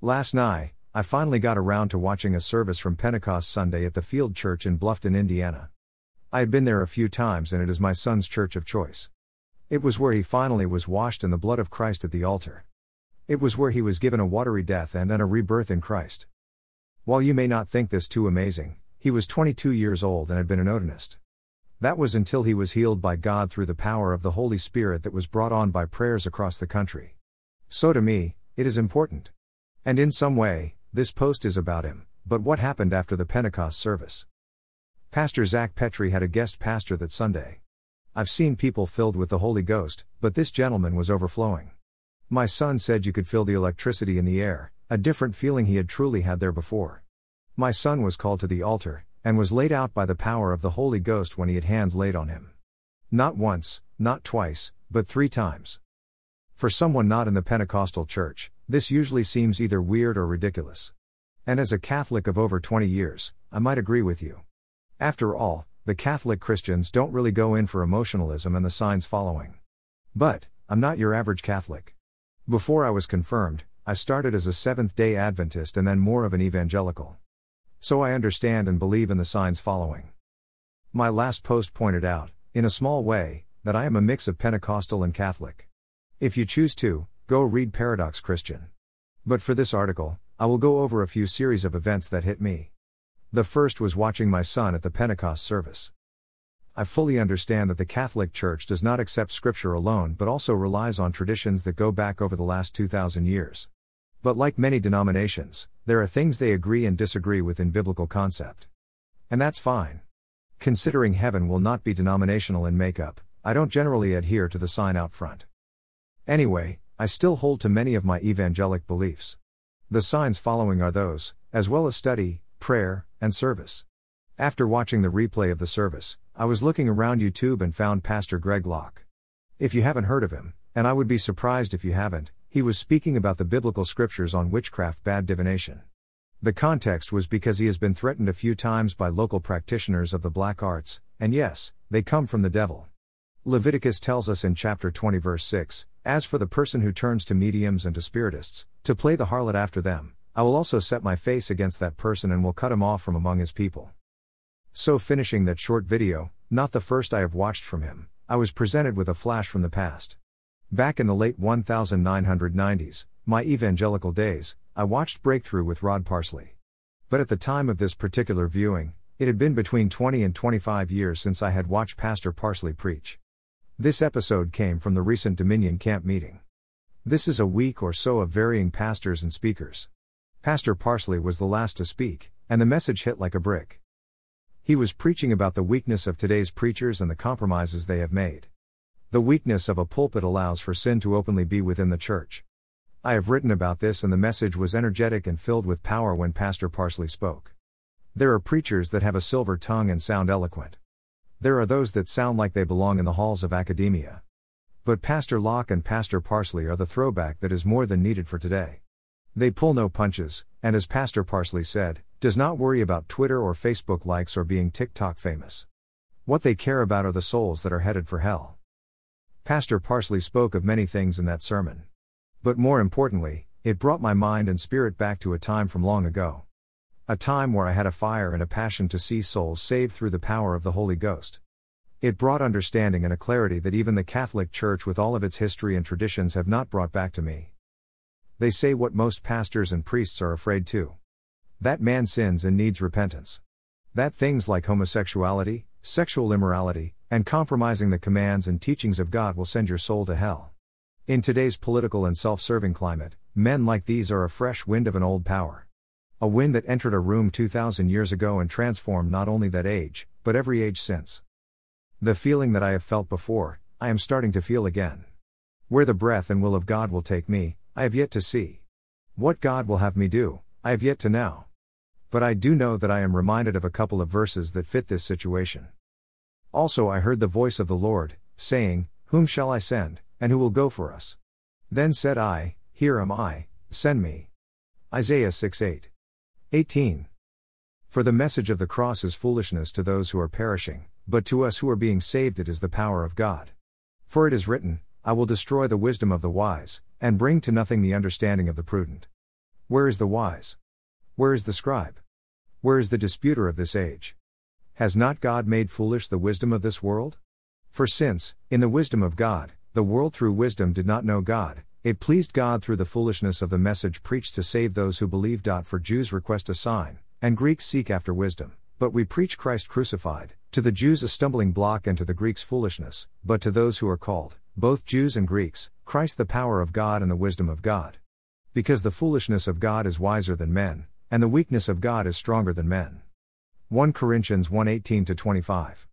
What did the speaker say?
Last night, I finally got around to watching a service from Pentecost Sunday at the Field Church in Bluffton, Indiana. I had been there a few times and it is my son's church of choice. It was where he finally was washed in the blood of Christ at the altar. It was where he was given a watery death and then a rebirth in Christ. While you may not think this too amazing, he was 22 years old and had been an odinist. That was until he was healed by God through the power of the Holy Spirit that was brought on by prayers across the country. So to me, it is important. And in some way, this post is about him, but what happened after the Pentecost service? Pastor Zach Petrie had a guest pastor that Sunday. I've seen people filled with the Holy Ghost, but this gentleman was overflowing. My son said you could feel the electricity in the air, a different feeling he had truly had there before. My son was called to the altar, and was laid out by the power of the Holy Ghost when he had hands laid on him. Not once, not twice, but three times. For someone not in the Pentecostal church, this usually seems either weird or ridiculous. And as a Catholic of over 20 years, I might agree with you. After all, the Catholic Christians don't really go in for emotionalism and the signs following. But, I'm not your average Catholic. Before I was confirmed, I started as a Seventh day Adventist and then more of an evangelical. So I understand and believe in the signs following. My last post pointed out, in a small way, that I am a mix of Pentecostal and Catholic. If you choose to, Go read Paradox Christian. But for this article, I will go over a few series of events that hit me. The first was watching my son at the Pentecost service. I fully understand that the Catholic Church does not accept Scripture alone but also relies on traditions that go back over the last 2,000 years. But like many denominations, there are things they agree and disagree with in biblical concept. And that's fine. Considering heaven will not be denominational in makeup, I don't generally adhere to the sign out front. Anyway, I still hold to many of my evangelic beliefs. The signs following are those, as well as study, prayer, and service. After watching the replay of the service, I was looking around YouTube and found Pastor Greg Locke. If you haven't heard of him, and I would be surprised if you haven't, he was speaking about the biblical scriptures on witchcraft bad divination. The context was because he has been threatened a few times by local practitioners of the black arts, and yes, they come from the devil. Leviticus tells us in chapter 20, verse 6 As for the person who turns to mediums and to spiritists, to play the harlot after them, I will also set my face against that person and will cut him off from among his people. So, finishing that short video, not the first I have watched from him, I was presented with a flash from the past. Back in the late 1990s, my evangelical days, I watched Breakthrough with Rod Parsley. But at the time of this particular viewing, it had been between 20 and 25 years since I had watched Pastor Parsley preach. This episode came from the recent Dominion Camp meeting. This is a week or so of varying pastors and speakers. Pastor Parsley was the last to speak, and the message hit like a brick. He was preaching about the weakness of today's preachers and the compromises they have made. The weakness of a pulpit allows for sin to openly be within the church. I have written about this, and the message was energetic and filled with power when Pastor Parsley spoke. There are preachers that have a silver tongue and sound eloquent. There are those that sound like they belong in the halls of academia. But Pastor Locke and Pastor Parsley are the throwback that is more than needed for today. They pull no punches, and as Pastor Parsley said, does not worry about Twitter or Facebook likes or being TikTok famous. What they care about are the souls that are headed for hell. Pastor Parsley spoke of many things in that sermon. But more importantly, it brought my mind and spirit back to a time from long ago. A time where I had a fire and a passion to see souls saved through the power of the Holy Ghost. It brought understanding and a clarity that even the Catholic Church, with all of its history and traditions, have not brought back to me. They say what most pastors and priests are afraid to that man sins and needs repentance. That things like homosexuality, sexual immorality, and compromising the commands and teachings of God will send your soul to hell. In today's political and self serving climate, men like these are a fresh wind of an old power. A wind that entered a room 2,000 years ago and transformed not only that age, but every age since. The feeling that I have felt before, I am starting to feel again. Where the breath and will of God will take me, I have yet to see. What God will have me do, I have yet to know. But I do know that I am reminded of a couple of verses that fit this situation. Also, I heard the voice of the Lord, saying, Whom shall I send, and who will go for us? Then said I, Here am I, send me. Isaiah 6 8. 18. For the message of the cross is foolishness to those who are perishing, but to us who are being saved it is the power of God. For it is written, I will destroy the wisdom of the wise, and bring to nothing the understanding of the prudent. Where is the wise? Where is the scribe? Where is the disputer of this age? Has not God made foolish the wisdom of this world? For since, in the wisdom of God, the world through wisdom did not know God, it pleased God through the foolishness of the message preached to save those who believe. For Jews request a sign, and Greeks seek after wisdom, but we preach Christ crucified, to the Jews a stumbling block and to the Greeks foolishness, but to those who are called, both Jews and Greeks, Christ the power of God and the wisdom of God. Because the foolishness of God is wiser than men, and the weakness of God is stronger than men. 1 Corinthians 1 18 25.